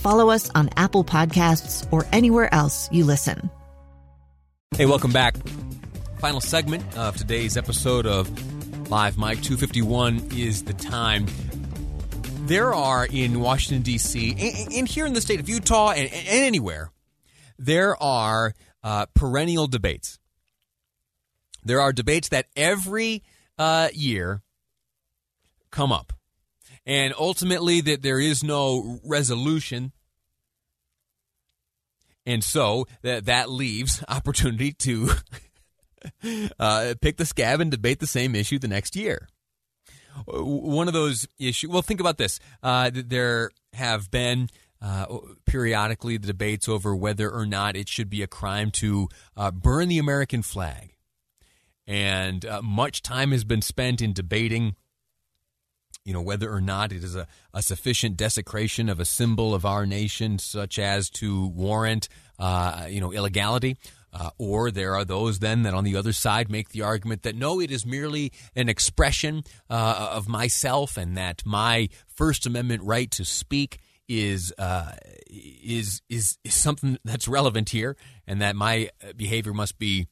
follow us on Apple Podcasts, or anywhere else you listen. Hey, welcome back. Final segment of today's episode of Live Mic 251 is the time. There are in Washington, D.C., and here in the state of Utah and, anywhere, there are uh, perennial debates. There are debates that every uh, year come up. And ultimately, that there is no resolution. And so that, that leaves opportunity to uh, pick the scab and debate the same issue the next year. One of those issues, well, think about this. Uh, there have been uh, periodically the debates over whether or not it should be a crime to uh, burn the American flag. And uh, much time has been spent in debating you know whether or not it is a, a sufficient desecration of a symbol of our nation such as to warrant uh, you know illegality uh, or there are those then that on the other side make the argument that no, it is merely an expression uh, of myself, and that my First Amendment right to speak is uh, is is is something that's relevant here, and that my behavior must be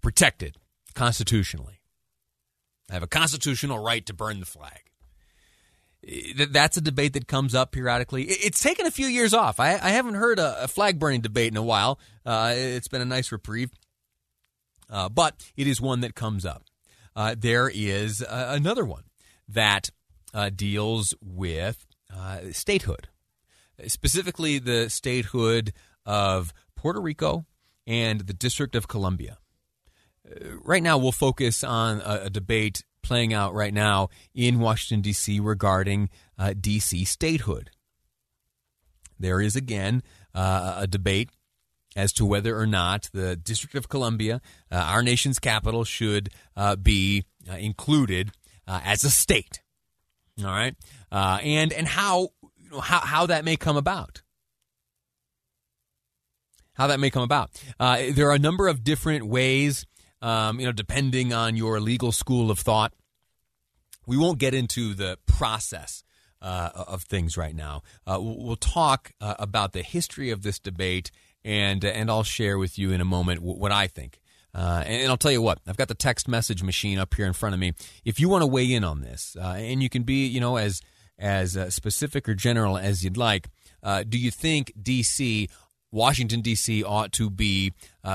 protected constitutionally. I have a constitutional right to burn the flag that's a debate that comes up periodically. It's taken a few years off. I, I haven't heard a, a, flag burning debate in a while. Uh, it's been a nice reprieve, uh, but it is one that comes up. Uh, there is uh, another one that uh, deals with uh, statehood, specifically the statehood of Puerto Rico and the District of Columbia. right now, we'll focus on a, a debate playing out right now in Washington, D.C. regarding uh, D.C. statehood. There is again uh, a debate as to whether or not the District of Columbia, uh, our nation's capital, should uh, be uh, included uh, as a state. All right, and and how, you know, how how that may come about how that may come about. Uh, there are a number of different ways um, you know, depending on your legal school of thought. We won't get into the process uh, of things right now. Uh, we'll talk uh, about the history of this debate, and and I'll share with you in a moment what I think. Uh, and, I'll tell you what, I've got the text message machine up here in front of me. If you want to weigh in on this, uh, and you can be, you know, as as uh, specific or general as you'd like, do you think D.C. Washington D.C. ought to be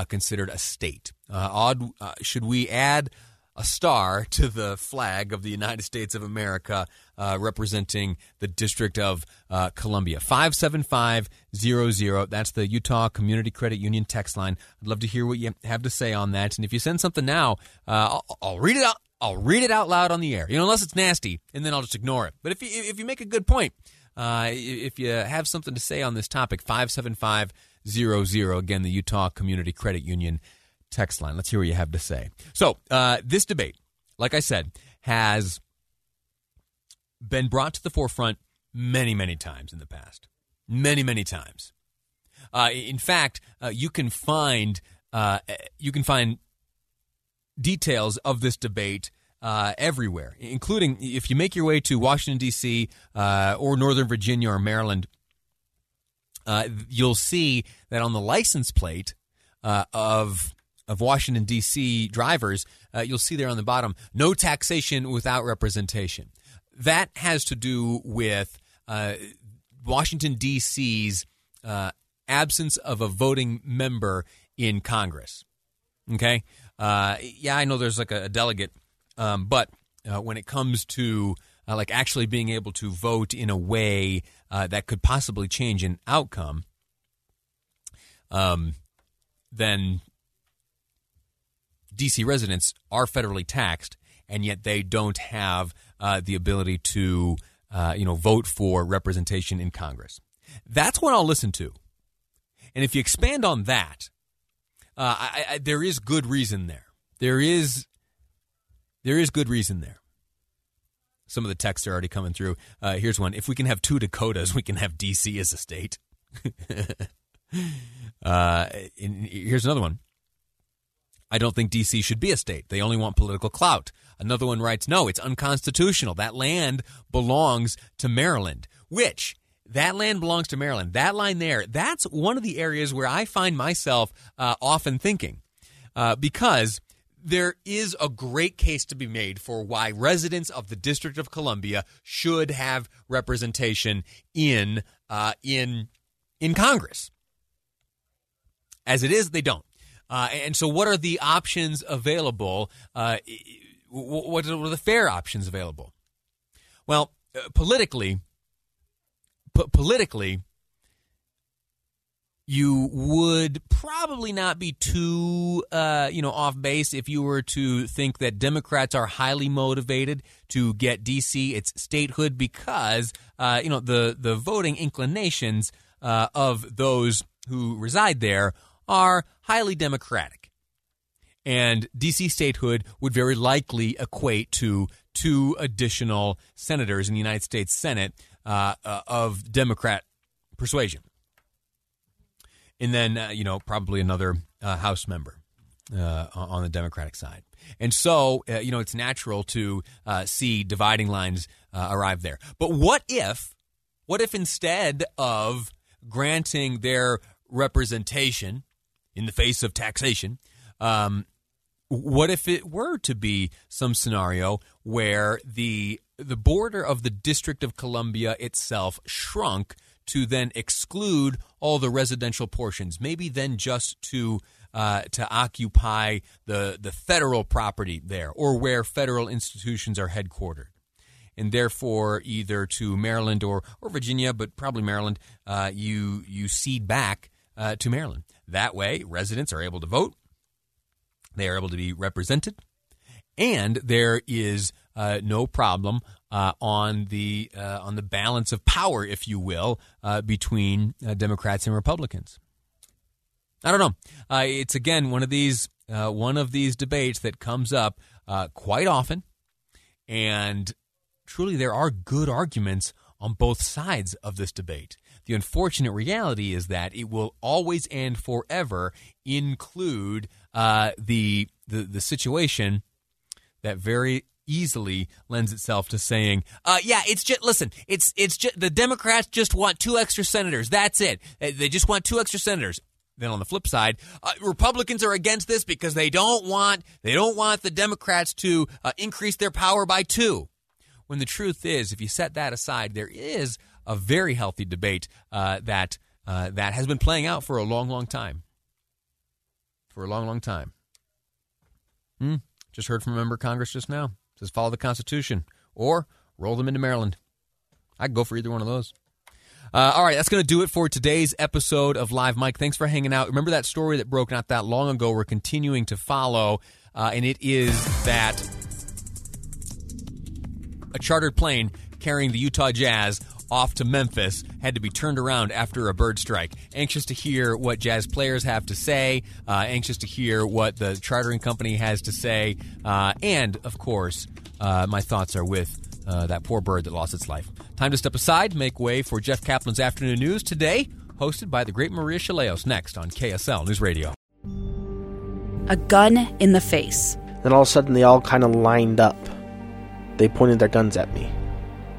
considered a state? Uh, odd, uh, should we add a star to the flag of the United States of America uh, representing the District of uh, Columbia? 57500. That's the Utah Community Credit Union text line. I'd love to hear what you have to say on that. And if you send something now, uh, I'll, I'll read it out. I'll read it out loud on the air. You know, unless it's nasty, and then I'll just ignore it. But if you if you make a good point, uh, if you have something to say on this topic, 57500. Again, the Utah Community Credit Union text line. Let's hear what you have to say. So, uh, this debate, like I said, has been brought to the forefront many, many times in the past. Many, many times. Uh, in fact, uh, you can find uh, you can find details of this debate uh, everywhere, including if you make your way to Washington D.C. Uh, or Northern Virginia or Maryland. You'll see that on the license plate of of Washington, D.C. drivers, uh, you'll see there on the bottom no taxation without representation. That has to do with uh, Washington, D.C.'s uh, absence of a voting member in Congress. Okay, uh, yeah, I know there's like a, a delegate, um, but uh, when it comes to uh, like actually being able to vote in a way uh, that could possibly change an outcome, um, then DC residents are federally taxed, and yet they don't have uh, the ability to, uh, you know, vote for representation in Congress. That's what I'll listen to. And if you expand on that, uh, I, I, there is good reason there. There is there is good reason there. Some of the texts are already coming through. Uh, here's one: If we can have two Dakotas, we can have DC as a state. uh, here's another one. I don't think DC should be a state. They only want political clout. Another one writes, no, it's unconstitutional. That land belongs to Maryland, which that land belongs to Maryland. That line there, that's one of the areas where I find myself uh, often thinking uh, because there is a great case to be made for why residents of the District of Columbia should have representation in uh, in in Congress. As it is, they don't. Uh, and so, what are the options available? Uh, what are the fair options available? Well, uh, politically, politically, you would probably not be too, uh, you know, off base if you were to think that Democrats are highly motivated to get DC its statehood because, uh, you know, the the voting inclinations uh, of those who reside there are highly democratic. And DC statehood would very likely equate to two additional senators in the United States Senate uh, uh, of Democrat persuasion. And then, uh, you know, probably another uh, House member uh, on the Democratic side. And so, uh, you know, it's natural to see dividing lines arrive there. But what if, what if instead of granting their representation in the face of taxation. Um, what if it were to be some scenario where the the border of the District of Columbia itself shrunk to then exclude all the residential portions, maybe then just to uh, to occupy the the federal property there, or where federal institutions are headquartered, and therefore either to Maryland or or Virginia, but probably Maryland, uh, you you cede back uh, to Maryland. That way, residents are able to vote, they are able to be represented, and there is uh, no problem uh, on the uh, on the balance of power, if you will, uh, between uh, Democrats and Republicans. I don't know. It's again one of these one of these debates that comes up quite often, and truly there are good arguments on both sides of this debate. The unfortunate reality is that it will always and forever include the, the the situation that very easily lends itself to saying, uh, "Yeah, it's just listen, it's it's just the Democrats just want two extra senators. That's it. They just want two extra senators." Then on the flip side, uh, Republicans are against this because they don't want they don't want the Democrats to uh, increase their power by two. When the truth is, if you set that aside, there is a very healthy debate uh, that uh, that has been playing out for a long, long time. For a long, long time. Hmm. Just heard from a member of Congress just now. Says follow the Constitution or roll them into Maryland. I'd go for either one of those. Uh, all right, that's going to do it for today's episode of Live Mic. Thanks for hanging out. Remember that story that broke not that long ago? We're continuing to follow, uh, and it is that a chartered plane carrying the Utah Jazz off to Memphis had to be turned around after a bird strike. Anxious to hear what Jazz players have to say, uh, anxious to hear what the chartering company has to say, uh, and of course, uh, my thoughts are with uh, that poor bird that lost its life. Time to step aside, make way for Jeff Caplan's afternoon news today, hosted by the great Maria Shilaos. Next on KSL News Radio. A gun in the face. Then all of a sudden, they all kind of lined up. They pointed their guns at me.